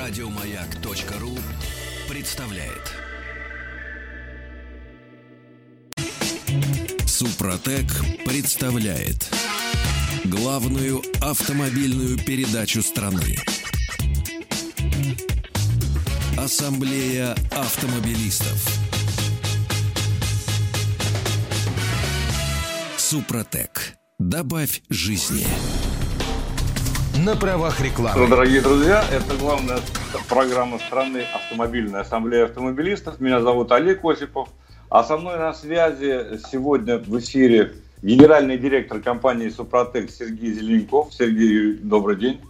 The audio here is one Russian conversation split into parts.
Радиомаяк.ру представляет. Супротек представляет главную автомобильную передачу страны. Ассамблея автомобилистов. Супротек. Добавь жизни. На правах рекламы. Дорогие друзья, это главная программа страны Автомобильная ассамблея автомобилистов. Меня зовут Олег Осипов. А со мной на связи сегодня в эфире генеральный директор компании «Супротек» Сергей Зеленков. Сергей, добрый день.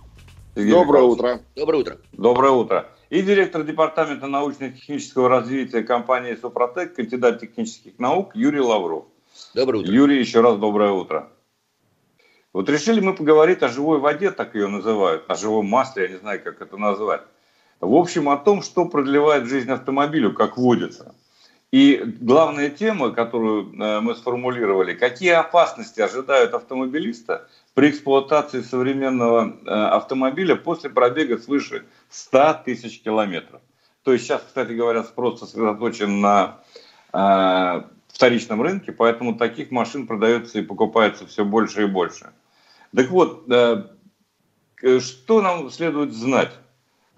Сергей Доброе Михайлович. утро. Доброе утро. Доброе утро. И директор департамента научно-технического развития компании «Супротек», кандидат технических наук Юрий Лавров. Доброе утро. Юрий, еще раз доброе утро. Вот решили мы поговорить о живой воде, так ее называют, о живом масле, я не знаю, как это назвать. В общем, о том, что продлевает жизнь автомобилю, как водится. И главная тема, которую э, мы сформулировали, какие опасности ожидают автомобилиста при эксплуатации современного э, автомобиля после пробега свыше 100 тысяч километров. То есть сейчас, кстати говоря, спрос сосредоточен на э, вторичном рынке, поэтому таких машин продается и покупается все больше и больше. Так вот, э, что нам следует знать?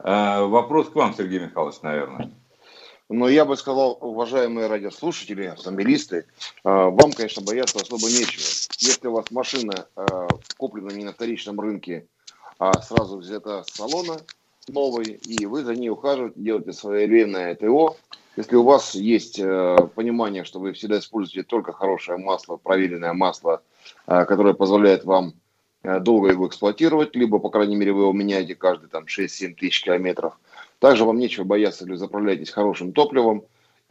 Э, вопрос к вам, Сергей Михайлович, наверное. Но я бы сказал, уважаемые радиослушатели, автомобилисты, э, вам, конечно, бояться особо нечего. Если у вас машина куплена не на вторичном рынке, а сразу взята с салона новой, и вы за ней ухаживаете, делаете своевременное ТО, если у вас есть понимание, что вы всегда используете только хорошее масло, проверенное масло, которое позволяет вам Э, долго его эксплуатировать, либо, по крайней мере, вы его меняете каждые там 6-7 тысяч километров. Также вам нечего бояться, если заправляетесь хорошим топливом.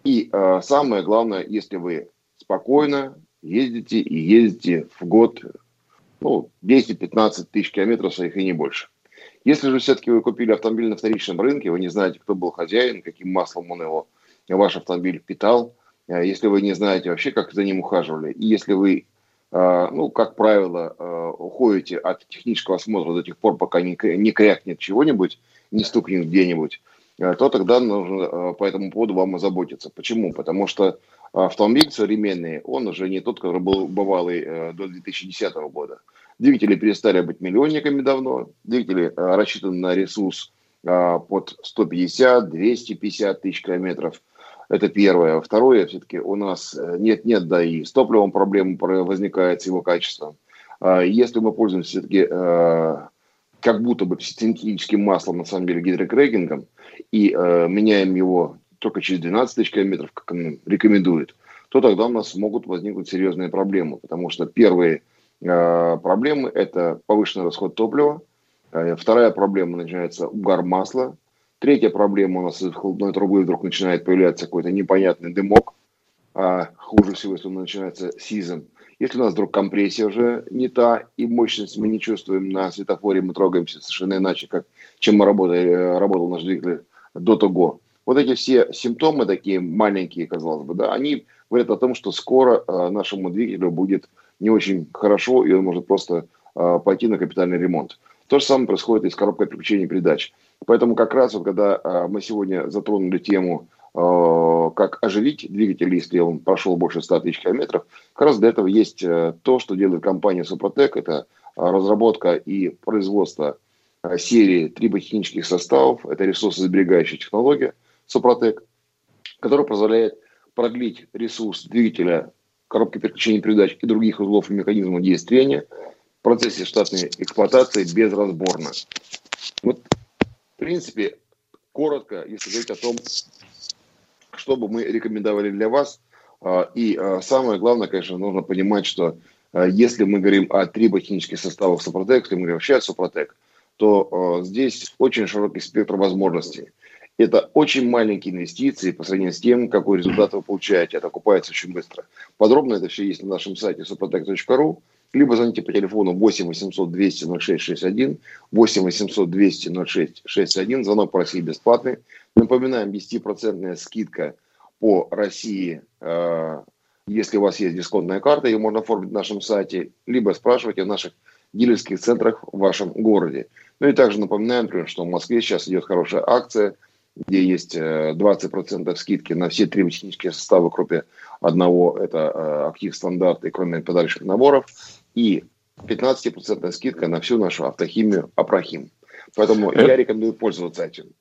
И э, самое главное, если вы спокойно ездите и ездите в год ну, 10-15 тысяч километров своих и не больше. Если же все-таки вы купили автомобиль на вторичном рынке, вы не знаете, кто был хозяин, каким маслом он его, ваш автомобиль питал, э, если вы не знаете вообще, как за ним ухаживали, и если вы ну, как правило, а, уходите от технического осмотра до тех пор, пока не, не крякнет чего-нибудь, не стукнет где-нибудь, а, то тогда нужно по этому поводу вам озаботиться. Почему? Потому что автомобиль современный, он уже не тот, который был бывалый до 2010 года. Двигатели перестали быть миллионниками давно, двигатели рассчитаны на ресурс под 150-250 тысяч километров – это первое. Второе, все-таки у нас э, нет-нет, да и с топливом проблема возникает с его качеством. А если мы пользуемся все-таки э, как будто бы синтетическим маслом, на самом деле гидрокрекингом, и э, меняем его только через 12 тысяч километров, как он рекомендует, то тогда у нас могут возникнуть серьезные проблемы, потому что первые проблемы – это повышенный расход топлива, вторая проблема начинается угар масла, Третья проблема у нас из холодной трубы вдруг начинает появляться какой-то непонятный дымок. А хуже всего, если он начинается сизом. Если у нас вдруг компрессия уже не та, и мощность мы не чувствуем на светофоре, мы трогаемся совершенно иначе, как, чем мы работали, э, работал наш двигатель до того. Вот эти все симптомы такие маленькие, казалось бы, да, они говорят о том, что скоро э, нашему двигателю будет не очень хорошо, и он может просто э, пойти на капитальный ремонт. То же самое происходит и с коробкой переключения передач. Поэтому как раз вот когда э, мы сегодня затронули тему, э, как оживить двигатель, если он прошел больше 100 тысяч километров, как раз для этого есть э, то, что делает компания Супротек, это разработка и производство серии триботехнических составов, это ресурсосберегающая технология Супротек, которая позволяет продлить ресурс двигателя, коробки переключения передач и других узлов и механизмов действия в процессе штатной эксплуатации безразборно. Вот принципе, коротко, если говорить о том, что бы мы рекомендовали для вас. А, и а, самое главное, конечно, нужно понимать, что а, если мы говорим о триботехнических составах Супротек, если мы говорим вообще о Супротек, то здесь очень широкий спектр возможностей. Это очень маленькие инвестиции по сравнению с тем, какой результат вы получаете. Это окупается очень быстро. Подробно это все есть на нашем сайте suprotec.ru либо звоните по телефону 8 800 200 0661, 8 800 200 0661, звонок по России бесплатный. Напоминаем, 10% скидка по России, э, если у вас есть дисконтная карта, ее можно оформить на нашем сайте, либо спрашивайте в наших дилерских центрах в вашем городе. Ну и также напоминаю, например, что в Москве сейчас идет хорошая акция, где есть 20% э, скидки на все три технические составы, кроме одного, это э, актив стандарт и кроме подарочных наборов, и 15% скидка на всю нашу автохимию Апрахим. Поэтому это... я рекомендую пользоваться этим.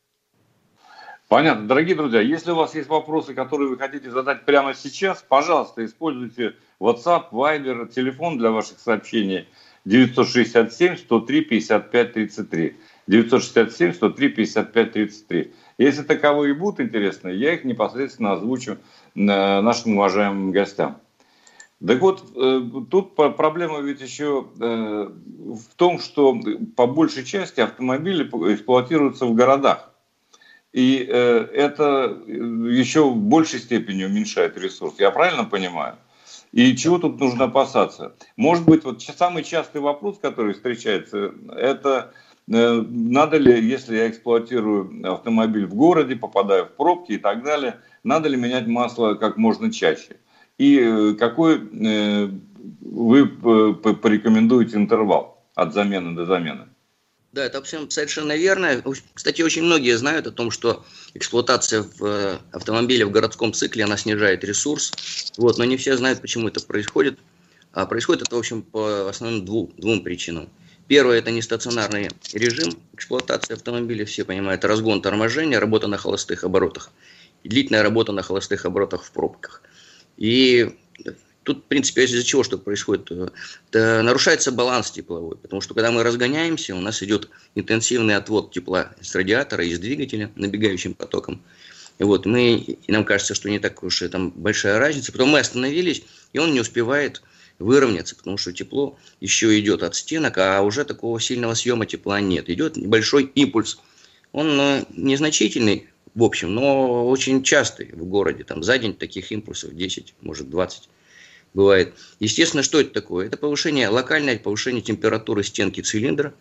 Понятно. Дорогие друзья, если у вас есть вопросы, которые вы хотите задать прямо сейчас, пожалуйста, используйте WhatsApp, Viber, телефон для ваших сообщений – 967 103 55 33. 967 103 55 33. Если таковые будут интересны, я их непосредственно озвучу нашим уважаемым гостям. Так вот, э, тут проблема ведь еще э, в том, что по большей части автомобили эксплуатируются в городах. И э, это еще в большей степени уменьшает ресурс. Я правильно понимаю? И чего тут нужно опасаться? Может быть, вот самый частый вопрос, который встречается, это надо ли, если я эксплуатирую автомобиль в городе, попадаю в пробки и так далее, надо ли менять масло как можно чаще? И э, какой э, вы порекомендуете интервал от замены до замены? Да, это совершенно верно. Кстати, очень многие знают о том, что эксплуатация в э, автомобиле в городском цикле, она снижает ресурс. Вот, но не все знают, почему это происходит. А происходит это, в общем, по основным двум, двум причинам. Первое – это нестационарный режим эксплуатации автомобиля. Все понимают, разгон торможения, работа на холостых оборотах. Длительная работа на холостых оборотах в пробках. И Тут, в принципе, из-за чего что происходит? Это нарушается баланс тепловой, потому что когда мы разгоняемся, у нас идет интенсивный отвод тепла с радиатора, из двигателя набегающим потоком. И вот мы, и нам кажется, что не так уж и там большая разница. Потом мы остановились, и он не успевает выровняться, потому что тепло еще идет от стенок, а уже такого сильного съема тепла нет. Идет небольшой импульс. Он э, незначительный, в общем, но очень частый в городе. Там за день таких импульсов 10, может 20 бывает. Естественно, что это такое? Это повышение, локальное повышение температуры стенки цилиндра.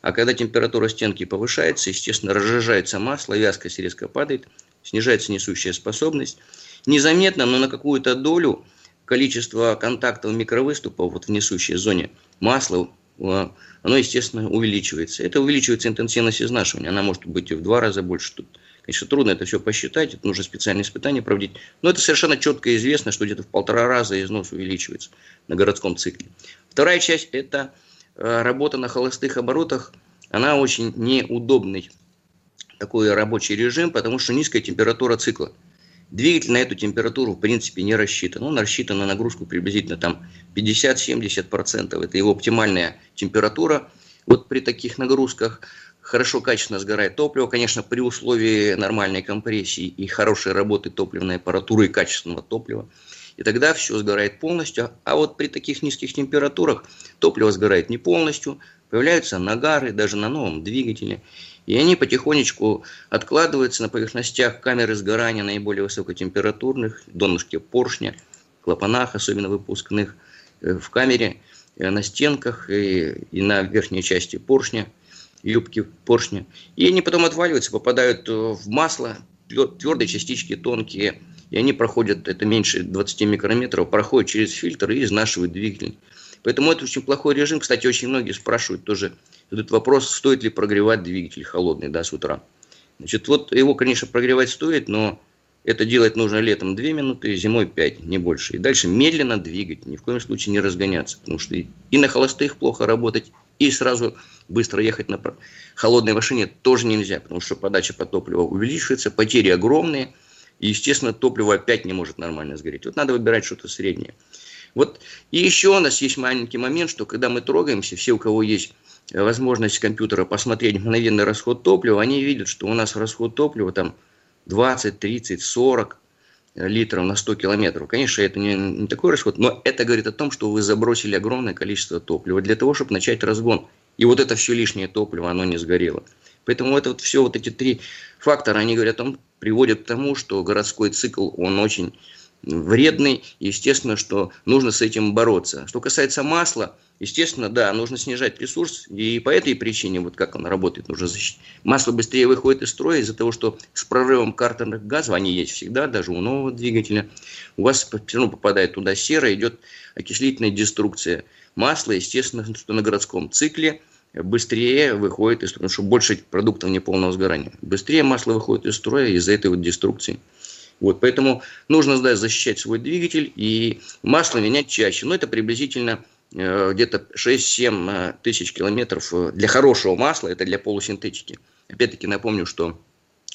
А когда температура стенки повышается, естественно, разжижается масло, вязкость резко падает, снижается несущая способность. Незаметно, но на какую-то долю количество контактов микровыступов вот в несущей зоне масла, а, оно, естественно, увеличивается. Это увеличивается интенсивность изнашивания. Она может быть в два раза больше. Тут Конечно, трудно это все посчитать, это нужно специальные испытания проводить. Но это совершенно четко известно, что где-то в полтора раза износ увеличивается на городском цикле. Вторая часть – это э, работа на холостых оборотах. Она очень неудобный такой рабочий режим, потому что низкая температура цикла. Двигатель на эту температуру, в принципе, не рассчитан. Он рассчитан на нагрузку приблизительно там 50-70%. Это его оптимальная температура. Вот при таких нагрузках хорошо, качественно сгорает топливо, конечно, при условии нормальной компрессии и хорошей работы топливной аппаратуры и качественного топлива. И тогда все сгорает полностью. А вот при таких низких температурах топливо сгорает не полностью, появляются нагары даже на новом двигателе. И они потихонечку откладываются на поверхностях камеры сгорания наиболее высокотемпературных, донышке поршня, клапанах, особенно выпускных, э, в камере, э, на стенках и, и на верхней части поршня – юбки поршня. И они потом отваливаются, попадают э, в масло, твердые частички тонкие, и они проходят, это меньше 20 микрометров, проходят через фильтр и изнашивают двигатель. Поэтому это очень плохой режим. Кстати, очень многие спрашивают тоже этот вопрос, стоит ли прогревать двигатель холодный да, с утра. Значит, вот его, конечно, прогревать стоит, но это делать нужно летом 2 минуты, зимой 5, не больше. И дальше медленно двигать, ни в коем случае не разгоняться, потому что и на холостых плохо работать, и сразу быстро ехать на холодной машине тоже нельзя, потому что подача по топливу увеличивается, потери огромные, и, естественно, топливо опять не может нормально сгореть. Вот надо выбирать что-то среднее. Вот и еще у нас есть маленький момент, что когда мы трогаемся, все, у кого есть возможность компьютера посмотреть мгновенный расход топлива, они видят, что у нас расход топлива там 20, 30, 40 литров на 100 километров. Конечно, это не, не такой расход, но это говорит о том, что вы забросили огромное количество топлива для того, чтобы начать разгон. И вот это все лишнее топливо, оно не сгорело. Поэтому это вот все вот эти три фактора, они говорят о том, приводят к тому, что городской цикл, он очень вредный. Естественно, что нужно с этим бороться. Что касается масла, естественно, да, нужно снижать ресурс. И по этой причине, вот как он работает, нужно защитить. Масло быстрее выходит из строя из-за того, что с прорывом картерных газов, они есть всегда, даже у нового двигателя, у вас все равно попадает туда сера, идет окислительная деструкция масло, естественно, что на городском цикле быстрее выходит из строя, потому что больше продуктов неполного сгорания. Быстрее масло выходит из строя из-за этой вот деструкции. Вот, поэтому нужно да, защищать свой двигатель и масло менять чаще. Но это приблизительно э, где-то 6-7 э, тысяч километров э, для хорошего масла, это для полусинтетики. Опять-таки напомню, что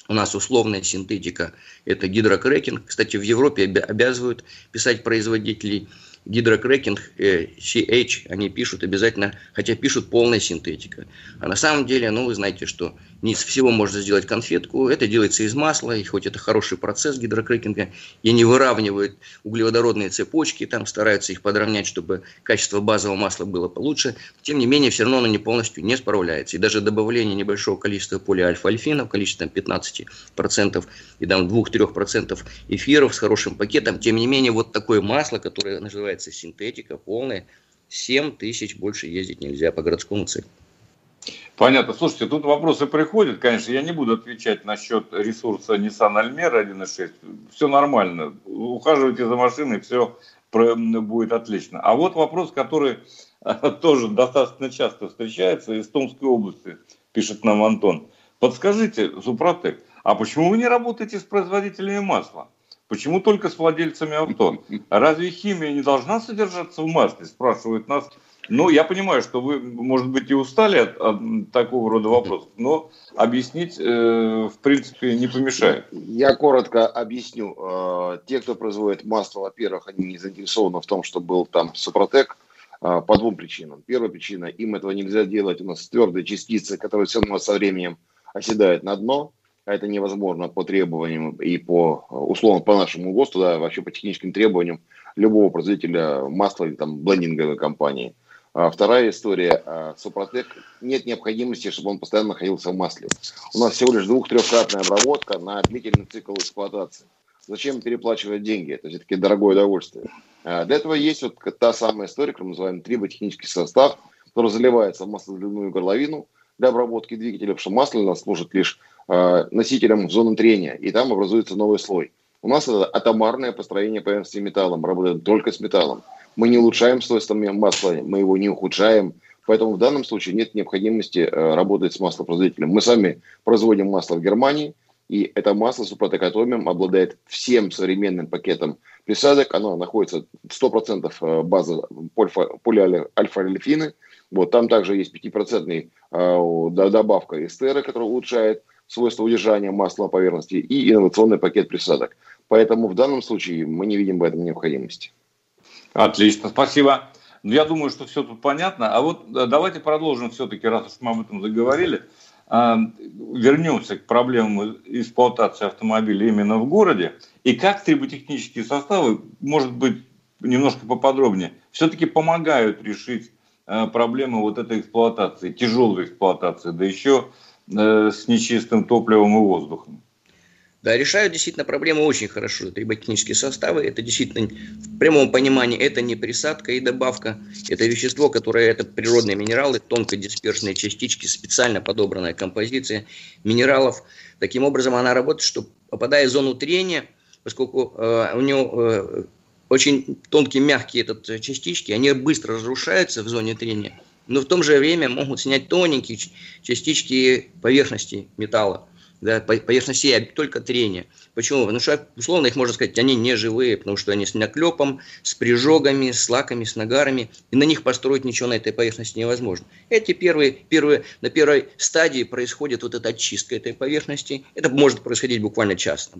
у нас условная синтетика – это гидрокрекинг. Кстати, в Европе обязывают писать производителей гидрокрекинг, CH, они пишут обязательно, хотя пишут полная синтетика. А на самом деле, ну, вы знаете, что не из всего можно сделать конфетку. Это делается из масла, и хоть это хороший процесс гидрокрекинга, и не выравнивают углеводородные цепочки, там стараются их подровнять, чтобы качество базового масла было получше. Тем не менее, все равно оно не полностью не справляется. И даже добавление небольшого количества полиальфа-альфина, в количестве 15% и там 2-3% эфиров с хорошим пакетом, тем не менее, вот такое масло, которое называется синтетика, полное, 7 тысяч больше ездить нельзя по городскому циклу. Понятно. Слушайте, тут вопросы приходят. Конечно, я не буду отвечать насчет ресурса Nissan Almera 1.6. Все нормально. Ухаживайте за машиной, все будет отлично. А вот вопрос, который тоже достаточно часто встречается из Томской области, пишет нам Антон. Подскажите, Супротек, а почему вы не работаете с производителями масла? Почему только с владельцами авто? Разве химия не должна содержаться в масле? Спрашивает нас ну, я понимаю, что вы, может быть, и устали от, от такого рода вопросов, но объяснить, э, в принципе, не помешает. Я коротко объясню. Э, те, кто производит масло, во-первых, они не заинтересованы в том, чтобы был там Супротек э, по двум причинам. Первая причина, им этого нельзя делать. У нас твердые частицы, которые все равно со временем оседают на дно. А это невозможно по требованиям и по, условно, по нашему ГОСТу, да, вообще по техническим требованиям любого производителя масла или там блендинговой компании – вторая история. А, Супротек нет необходимости, чтобы он постоянно находился в масле. У нас всего лишь двух-трехкратная обработка на длительный цикл эксплуатации. Зачем переплачивать деньги? Это все-таки дорогое удовольствие. А, для этого есть вот та самая история, которую мы называем триботехнический состав, который заливается в маслодрянную горловину для обработки двигателя, потому что масло у нас служит лишь носителем зоны трения, и там образуется новый слой. У нас это атомарное построение поверхности металлом, работает только с металлом. Мы не улучшаем свойства масла, мы его не ухудшаем. Поэтому в данном случае нет необходимости э, работать с маслопроизводителем. Мы сами производим масло в Германии, и это масло супротекатомием обладает всем современным пакетом присадок. Оно находится 100% э, база полиальфа-альфины. Вот, там также есть 5% э, добавка эстера, которая улучшает свойства удержания масла на поверхности, и инновационный пакет присадок. Поэтому в данном случае мы не видим в этом необходимости. Отлично, спасибо. Ну, я думаю, что все тут понятно. А вот э, давайте продолжим все-таки, раз уж мы об этом заговорили. А, вернемся к проблемам эксплуатации автомобиля именно в городе. И как триботехнические составы, может быть, немножко поподробнее, все-таки помогают решить э, проблемы вот этой эксплуатации, тяжелой эксплуатации, да еще э, с нечистым топливом и воздухом. Да, решают действительно проблемы очень хорошо. Триботехнические составы, это действительно в прямом понимании, это не присадка и добавка, это вещество, которое, это природные минералы, тонкодисперсные частички, специально подобранная композиция минералов. Таким образом, она работает, что попадая в зону трения, поскольку э, у нее э, очень тонкие, мягкие этот, э, частички, они быстро разрушаются в зоне трения, но в то же время могут снять тоненькие частички поверхности металла да, поверхностей, а только трение. Почему? Потому что, условно, их можно сказать, они не живые, потому что они с наклепом, с прижогами, с лаками, с нагарами, и на них построить ничего на этой поверхности невозможно. Эти первые, первые, на первой стадии происходит вот эта очистка этой поверхности. Это может происходить буквально час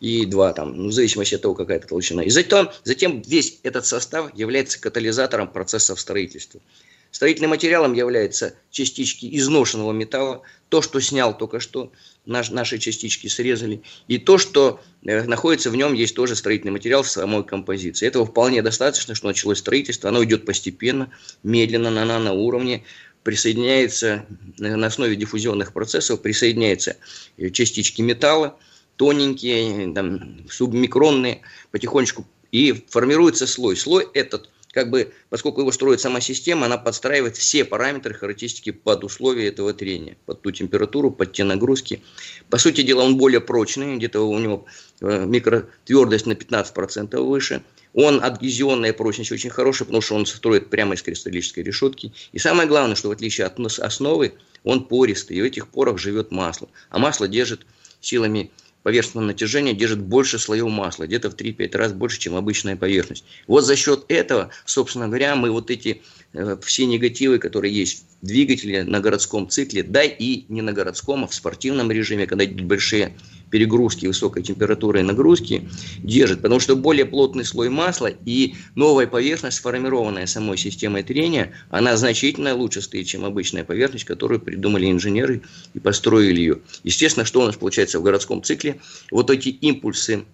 и два, там, ну, в зависимости от того, какая это толщина. И затем, затем весь этот состав является катализатором процессов строительства. Строительным материалом являются частички изношенного металла, то, что снял только что, наш, наши частички срезали, и то, что э, находится в нем, есть тоже строительный материал в самой композиции. Этого вполне достаточно, что началось строительство, оно идет постепенно, медленно, на наноуровне, присоединяется на основе диффузионных процессов, присоединяются э, частички металла, тоненькие, там, субмикронные, потихонечку, и формируется слой. Слой этот – как бы, поскольку его строит сама система, она подстраивает все параметры характеристики под условия этого трения, под ту температуру, под те нагрузки. По сути дела, он более прочный, где-то у него э, микротвердость на 15% выше. Он адгезионная прочность очень хорошая, потому что он строит прямо из кристаллической решетки. И самое главное, что в отличие от основы, он пористый, и в этих порах живет масло. А масло держит силами поверхностного натяжения держит больше слоев масла, где-то в 3-5 раз больше, чем обычная поверхность. Вот за счет этого, собственно говоря, мы вот эти э, все негативы, которые есть в двигателе на городском цикле, да и не на городском, а в спортивном режиме, когда большие перегрузки высокой температуры и нагрузки держит, потому что более плотный слой масла и новая поверхность, сформированная самой системой трения, она значительно лучше стоит, чем обычная поверхность, которую придумали инженеры и построили ее. Естественно, что у нас получается в городском цикле? Вот эти импульсы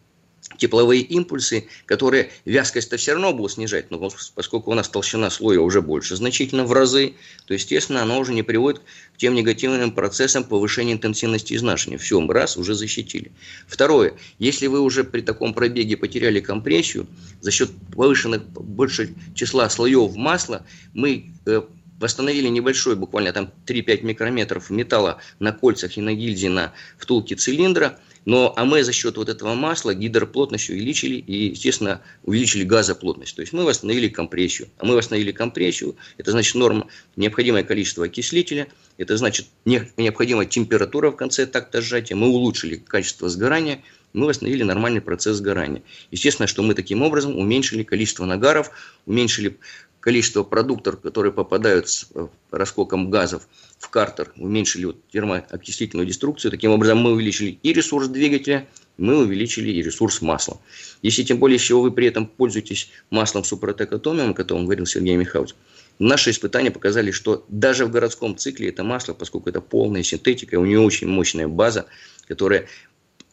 тепловые импульсы, которые вязкость-то все равно будут снижать, но поскольку у нас толщина слоя уже больше, значительно в разы, то, естественно, оно уже не приводит к тем негативным процессам повышения интенсивности изнашивания. Все, мы раз, уже защитили. Второе, если вы уже при таком пробеге потеряли компрессию, за счет повышенных больше числа слоев масла, мы э, восстановили небольшой, буквально там 3-5 микрометров металла на кольцах и на гильзе на втулке цилиндра – но, а мы за счет вот этого масла гидроплотность увеличили и, естественно, увеличили газоплотность. То есть мы восстановили компрессию. А мы восстановили компрессию, это значит норма, необходимое количество окислителя, это значит необходимая температура в конце такта сжатия. Мы улучшили качество сгорания, мы восстановили нормальный процесс сгорания. Естественно, что мы таким образом уменьшили количество нагаров, уменьшили количество продуктов, которые попадают с э, раскоком газов в картер, уменьшили вот термоокислительную деструкцию. Таким образом, мы увеличили и ресурс двигателя, мы увеличили и ресурс масла. Если тем более всего вы при этом пользуетесь маслом Супротек Атомиум, о котором говорил Сергей Михайлович, наши испытания показали, что даже в городском цикле это масло, поскольку это полная синтетика, у нее очень мощная база, которая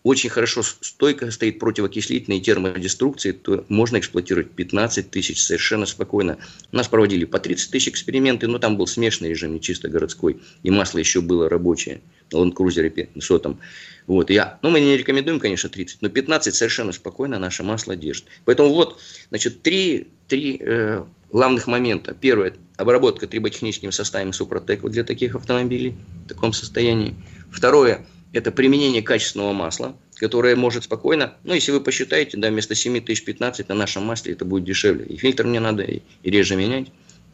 очень хорошо стойко стоит противокислительной термодеструкции, то можно эксплуатировать 15 тысяч совершенно спокойно. У нас проводили по 30 тысяч эксперименты, но там был смешанный режим, не чисто городской, и масло еще было рабочее на Cruiser 500. Вот, я, ну, мы не рекомендуем, конечно, 30, но 15 совершенно спокойно наше масло держит. Поэтому вот, значит, три, три э, главных момента. Первое – обработка триботехническим составом Супротек для таких автомобилей в таком состоянии. Второе – это применение качественного масла, которое может спокойно, ну, если вы посчитаете, да, вместо 7015 на нашем масле это будет дешевле. И фильтр мне надо и, и реже менять,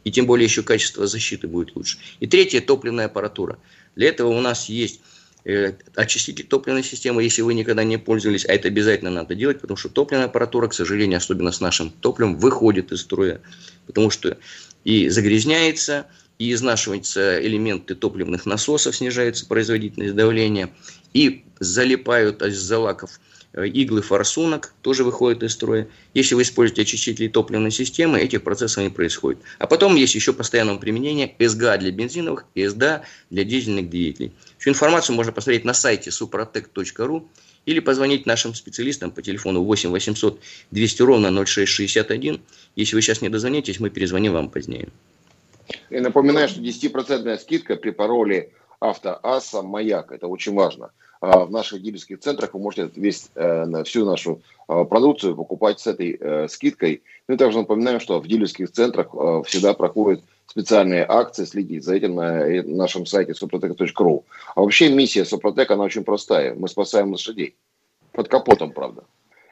и тем более еще качество защиты будет лучше. И третье – топливная аппаратура. Для этого у нас есть э, очиститель топливной системы, если вы никогда не пользовались, а это обязательно надо делать, потому что топливная аппаратура, к сожалению, особенно с нашим топливом, выходит из строя, потому что и загрязняется, и изнашиваются элементы топливных насосов, снижается производительность давления, и залипают из залаков э, иглы форсунок, тоже выходят из строя. Если вы используете очистители топливной системы, этих процессов не происходит. А потом есть еще постоянное применение СГА для бензиновых и СДА для дизельных двигателей. Всю информацию можно посмотреть на сайте suprotec.ru или позвонить нашим специалистам по телефону 8 800 200 ровно 0661. Если вы сейчас не дозвонитесь, мы перезвоним вам позднее. И напоминаю, что 10% скидка при пароле автоасса «Маяк». Это очень важно. А, в наших дилерских центрах вы можете весь, э, всю нашу а, продукцию покупать с этой э, скидкой. Ну и также напоминаем, что в дилерских центрах э, всегда проходят специальные акции, следите за этим на нашем сайте suprotec.ru. А вообще миссия Suprotec, она очень простая. Мы спасаем лошадей. Под капотом, правда.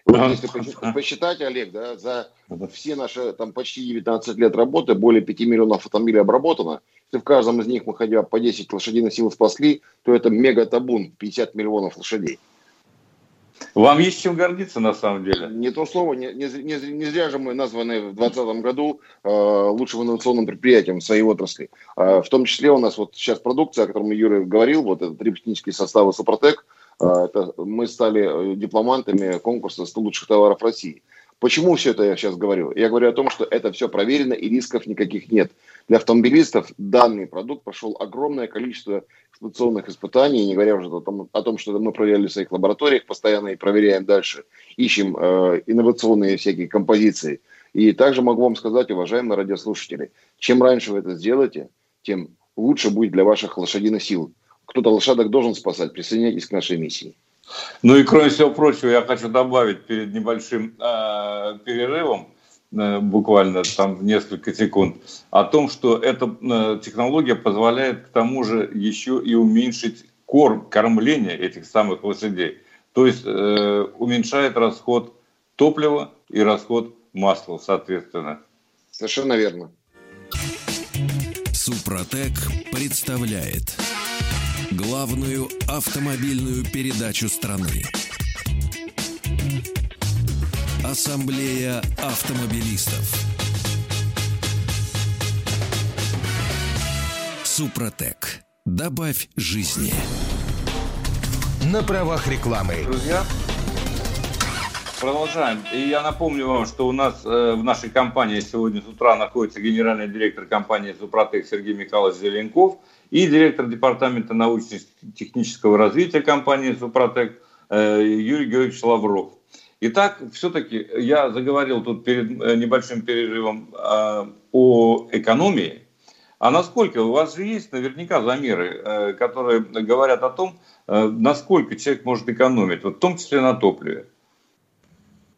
Вот если посчитать, Олег, да, за все наши там почти 19 лет работы, более 5 миллионов автомобилей обработано, если в каждом из них мы хотя бы по 10 лошадиных сил спасли, то это мега-табун 50 миллионов лошадей. Вам есть чем гордиться на самом деле? Не то слово, не, не, не, не зря же мы названы в 2020 году э, лучшим инновационным предприятием в своей отрасли. Э, в том числе у нас вот сейчас продукция, о которой Юрий говорил, вот этот репетический состав Супротек, это мы стали э, дипломантами конкурса 100 лучших товаров России. Почему все это я сейчас говорю? Я говорю о том, что это все проверено и рисков никаких нет. Для автомобилистов данный продукт прошел огромное количество эксплуатационных испытаний, не говоря уже о том, о том, что мы проверяли в своих лабораториях постоянно и проверяем дальше, ищем э, инновационные всякие композиции. И также могу вам сказать, уважаемые радиослушатели, чем раньше вы это сделаете, тем лучше будет для ваших лошадиных сил. Кто-то лошадок должен спасать. Присоединяйтесь к нашей миссии. Ну и кроме всего прочего, я хочу добавить перед небольшим э, перерывом, э, буквально там несколько секунд, о том, что эта э, технология позволяет к тому же еще и уменьшить корм, кормление этих самых лошадей. То есть э, уменьшает расход топлива и расход маслу, соответственно. Совершенно верно. Супротек представляет главную автомобильную передачу страны. Ассамблея автомобилистов. Супротек. Добавь жизни. На правах рекламы. Друзья, продолжаем. И я напомню вам, что у нас э, в нашей компании сегодня с утра находится генеральный директор компании «Супротек» Сергей Михайлович Зеленков и директор департамента научно-технического развития компании «Супротек» э, Юрий Георгиевич Лавров. Итак, все-таки я заговорил тут перед э, небольшим перерывом э, о экономии. А насколько у вас же есть наверняка замеры, которые говорят о том, насколько человек может экономить, вот в том числе на топливе?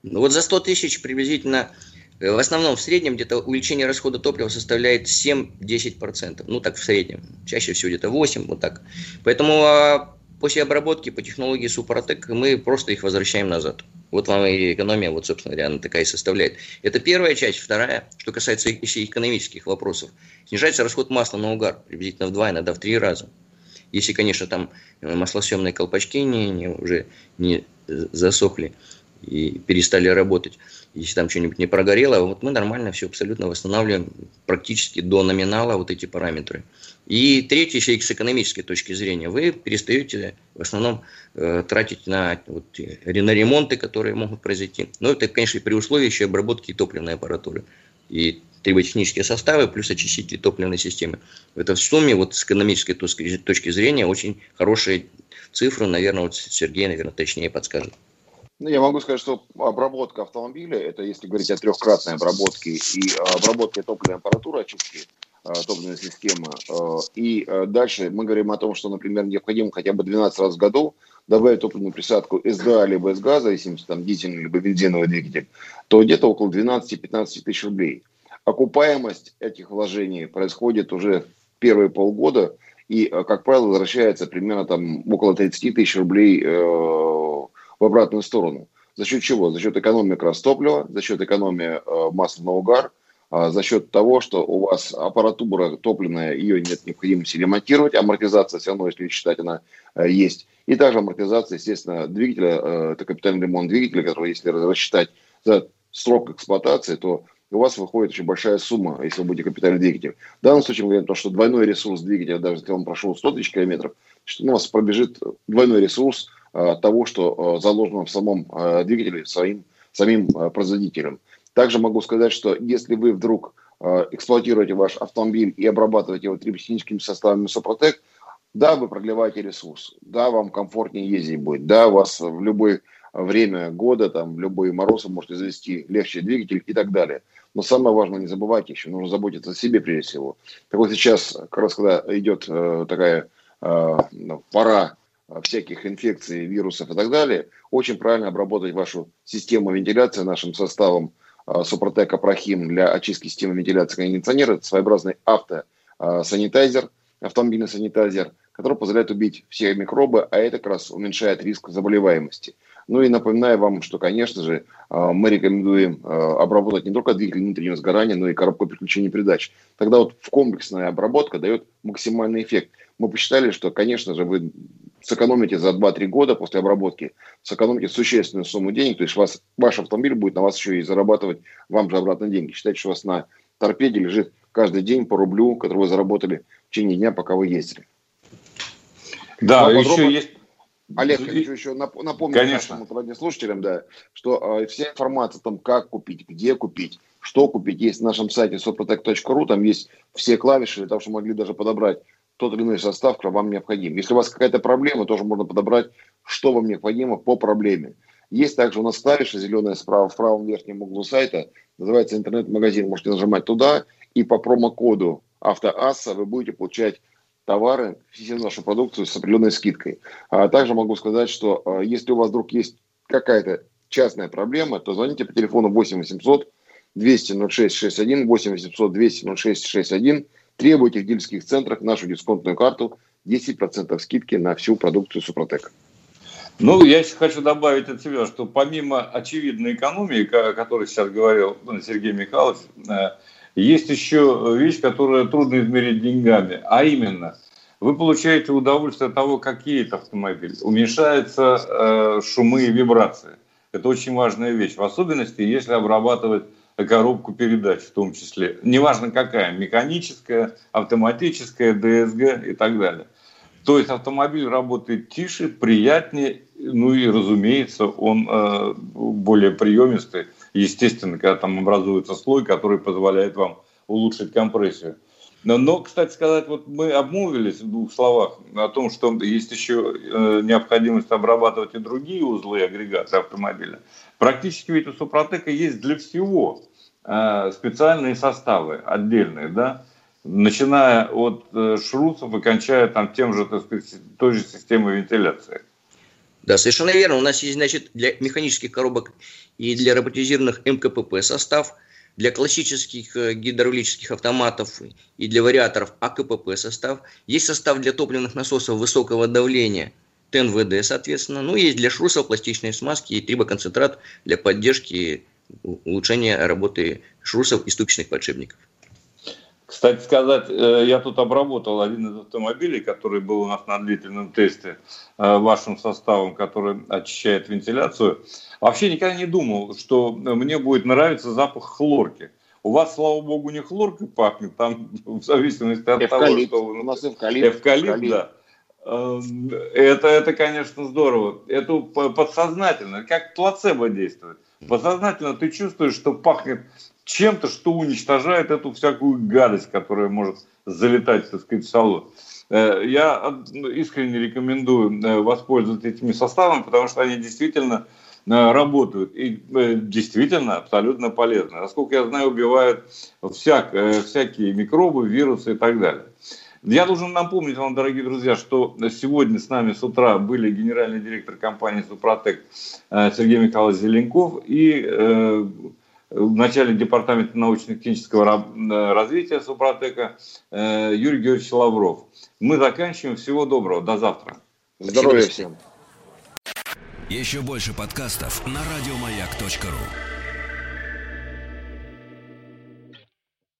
Ну вот за 100 тысяч приблизительно, в основном в среднем где-то увеличение расхода топлива составляет 7-10%. Ну так в среднем. Чаще всего где-то 8, вот так. Поэтому а, после обработки по технологии Супротек мы просто их возвращаем назад. Вот вам и экономия, вот, собственно говоря, она такая и составляет. Это первая часть. Вторая, что касается экономических вопросов. Снижается расход масла на угар приблизительно в два, иногда в три раза. Если, конечно, там э, маслосъемные колпачки не, не, уже не засохли и перестали работать, если там что-нибудь не прогорело, вот мы нормально все абсолютно восстанавливаем практически до номинала вот эти параметры. И третье, еще и с экономической точки зрения, вы перестаете в основном э, тратить на, вот, на ремонты, которые могут произойти. Но это, конечно, при условии еще обработки топливной аппаратуры. И триботехнические составы плюс очистители топливной системы. Это в сумме вот с экономической точки зрения очень хорошие цифры. Наверное, вот Сергей, наверное, точнее подскажет. Ну, я могу сказать, что обработка автомобиля, это если говорить о трехкратной обработке и обработке топливной аппаратуры очистки а, топливной системы. А, и дальше мы говорим о том, что, например, необходимо хотя бы 12 раз в году добавить топливную присадку СГА либо в зависимости там дизельный либо бензиновый двигатель, то где-то около 12-15 тысяч рублей. Окупаемость этих вложений происходит уже первые полгода, и, как правило, возвращается примерно там около 30 тысяч рублей э, в обратную сторону. За счет чего? За счет экономии как раз топлива, за счет экономии э, масла на угар, э, за счет того, что у вас аппаратура топливная, ее нет необходимости ремонтировать, амортизация все равно, если считать, она э, есть. И также амортизация, естественно, двигателя, это капитальный ремонт двигателя, который, если рассчитать за срок эксплуатации, то у вас выходит очень большая сумма, если вы будете капитальный двигатель. В данном случае мы говорим, то, что двойной ресурс двигателя, даже если он прошел 100 тысяч километров, что у вас пробежит двойной ресурс того, что э, заложено в самом э, двигателе своим, самим производителем. Также могу сказать, что если вы вдруг эксплуатируете ваш автомобиль и обрабатываете его триботехническими составами Сопротек, да, вы продлеваете ресурс, да, вам комфортнее ездить будет, да, у вас в любое время года, там, в любой мороз вы можете завести легче двигатель и так далее. Но самое важное, не забывайте еще, нужно заботиться о себе прежде всего. Так вот сейчас, как раз когда идет э, такая э, пора всяких инфекций, вирусов и так далее, очень правильно обработать вашу систему вентиляции нашим составом а, Супротек Апрахим для очистки системы вентиляции кондиционера. Это своеобразный автосанитайзер, автомобильный санитайзер, который позволяет убить все микробы, а это как раз уменьшает риск заболеваемости. Ну и напоминаю вам, что, конечно же, а, мы рекомендуем а, обработать не только двигатель внутреннего сгорания, но и коробку переключения передач. Тогда вот комплексная обработка дает максимальный эффект. Мы посчитали, что, конечно же, вы сэкономите за 2-3 года после обработки, сэкономите существенную сумму денег, то есть вас, ваш автомобиль будет на вас еще и зарабатывать вам же обратно деньги. Считайте, что у вас на торпеде лежит каждый день по рублю, который вы заработали в течение дня, пока вы ездили. Да, еще есть... Олег, хочу еще напомнить Конечно. нашим радиослушателям, да, что э, вся информация о том, как купить, где купить, что купить, есть на нашем сайте soprotec.ru, там есть все клавиши для того, чтобы могли даже подобрать тот или иной состав, который вам необходим. Если у вас какая-то проблема, тоже можно подобрать, что вам необходимо по проблеме. Есть также у нас клавиша зеленая справа в правом верхнем углу сайта, называется интернет-магазин, можете нажимать туда, и по промокоду автоасса вы будете получать товары, всю нашу продукцию с определенной скидкой. А также могу сказать, что а, если у вас вдруг есть какая-то частная проблема, то звоните по телефону 8 800 200 06 61, 8 800 200 06 61, Требуйте в дилерских центрах нашу дисконтную карту 10% скидки на всю продукцию Супротека. Ну, я еще хочу добавить от себя, что помимо очевидной экономии, о которой сейчас говорил ну, Сергей Михайлович, э, есть еще вещь, которую трудно измерить деньгами, а именно – вы получаете удовольствие от того, как едет автомобиль. Уменьшаются э, шумы и вибрации. Это очень важная вещь, в особенности, если обрабатывать коробку передач в том числе. Неважно какая, механическая, автоматическая, ДСГ и так далее. То есть автомобиль работает тише, приятнее, ну и, разумеется, он э, более приемистый. Естественно, когда там образуется слой, который позволяет вам улучшить компрессию. Но, но, кстати сказать, вот мы обмолвились в двух словах о том, что есть еще э, необходимость обрабатывать и другие узлы агрегаты автомобиля. Практически ведь у Супротека есть для всего э, специальные составы отдельные, да, начиная от э, шрусов и кончая там тем же, так сказать, той же системой вентиляции. Да, совершенно верно. У нас есть, значит, для механических коробок и для роботизированных МКПП состав – для классических э, гидравлических автоматов и для вариаторов АКПП состав. Есть состав для топливных насосов высокого давления, ТНВД, соответственно. Ну, есть для шрусов пластичной смазки и трибоконцентрат для поддержки улучшения работы шрусов и ступичных подшипников. Кстати сказать, э, я тут обработал один из автомобилей, который был у нас на длительном тесте э, вашим составом, который очищает вентиляцию. Вообще никогда не думал, что мне будет нравиться запах хлорки. У вас, слава богу, не хлорка пахнет, там в зависимости от эвкалипт. того, что... У нас эвкалипт. Эвкалипт, эвкалипт. да. Эм, это, это, конечно, здорово. Это подсознательно, как плацебо действует. Подсознательно ты чувствуешь, что пахнет чем-то, что уничтожает эту всякую гадость, которая может залетать, так сказать, в салон. Э, я искренне рекомендую э, воспользоваться этими составами, потому что они действительно э, работают и действительно абсолютно полезны. Насколько я знаю, убивают всяк, всякие микробы, вирусы и так далее. Я должен напомнить вам, дорогие друзья, что сегодня с нами с утра были генеральный директор компании «Супротек» Сергей Михайлович Зеленков и в начале департамента научно-технического э, развития Супротека э, Юрий Георгиевич Лавров. Мы заканчиваем. Всего доброго. До завтра. Здоровья всем. Еще больше подкастов на радиомаяк.ру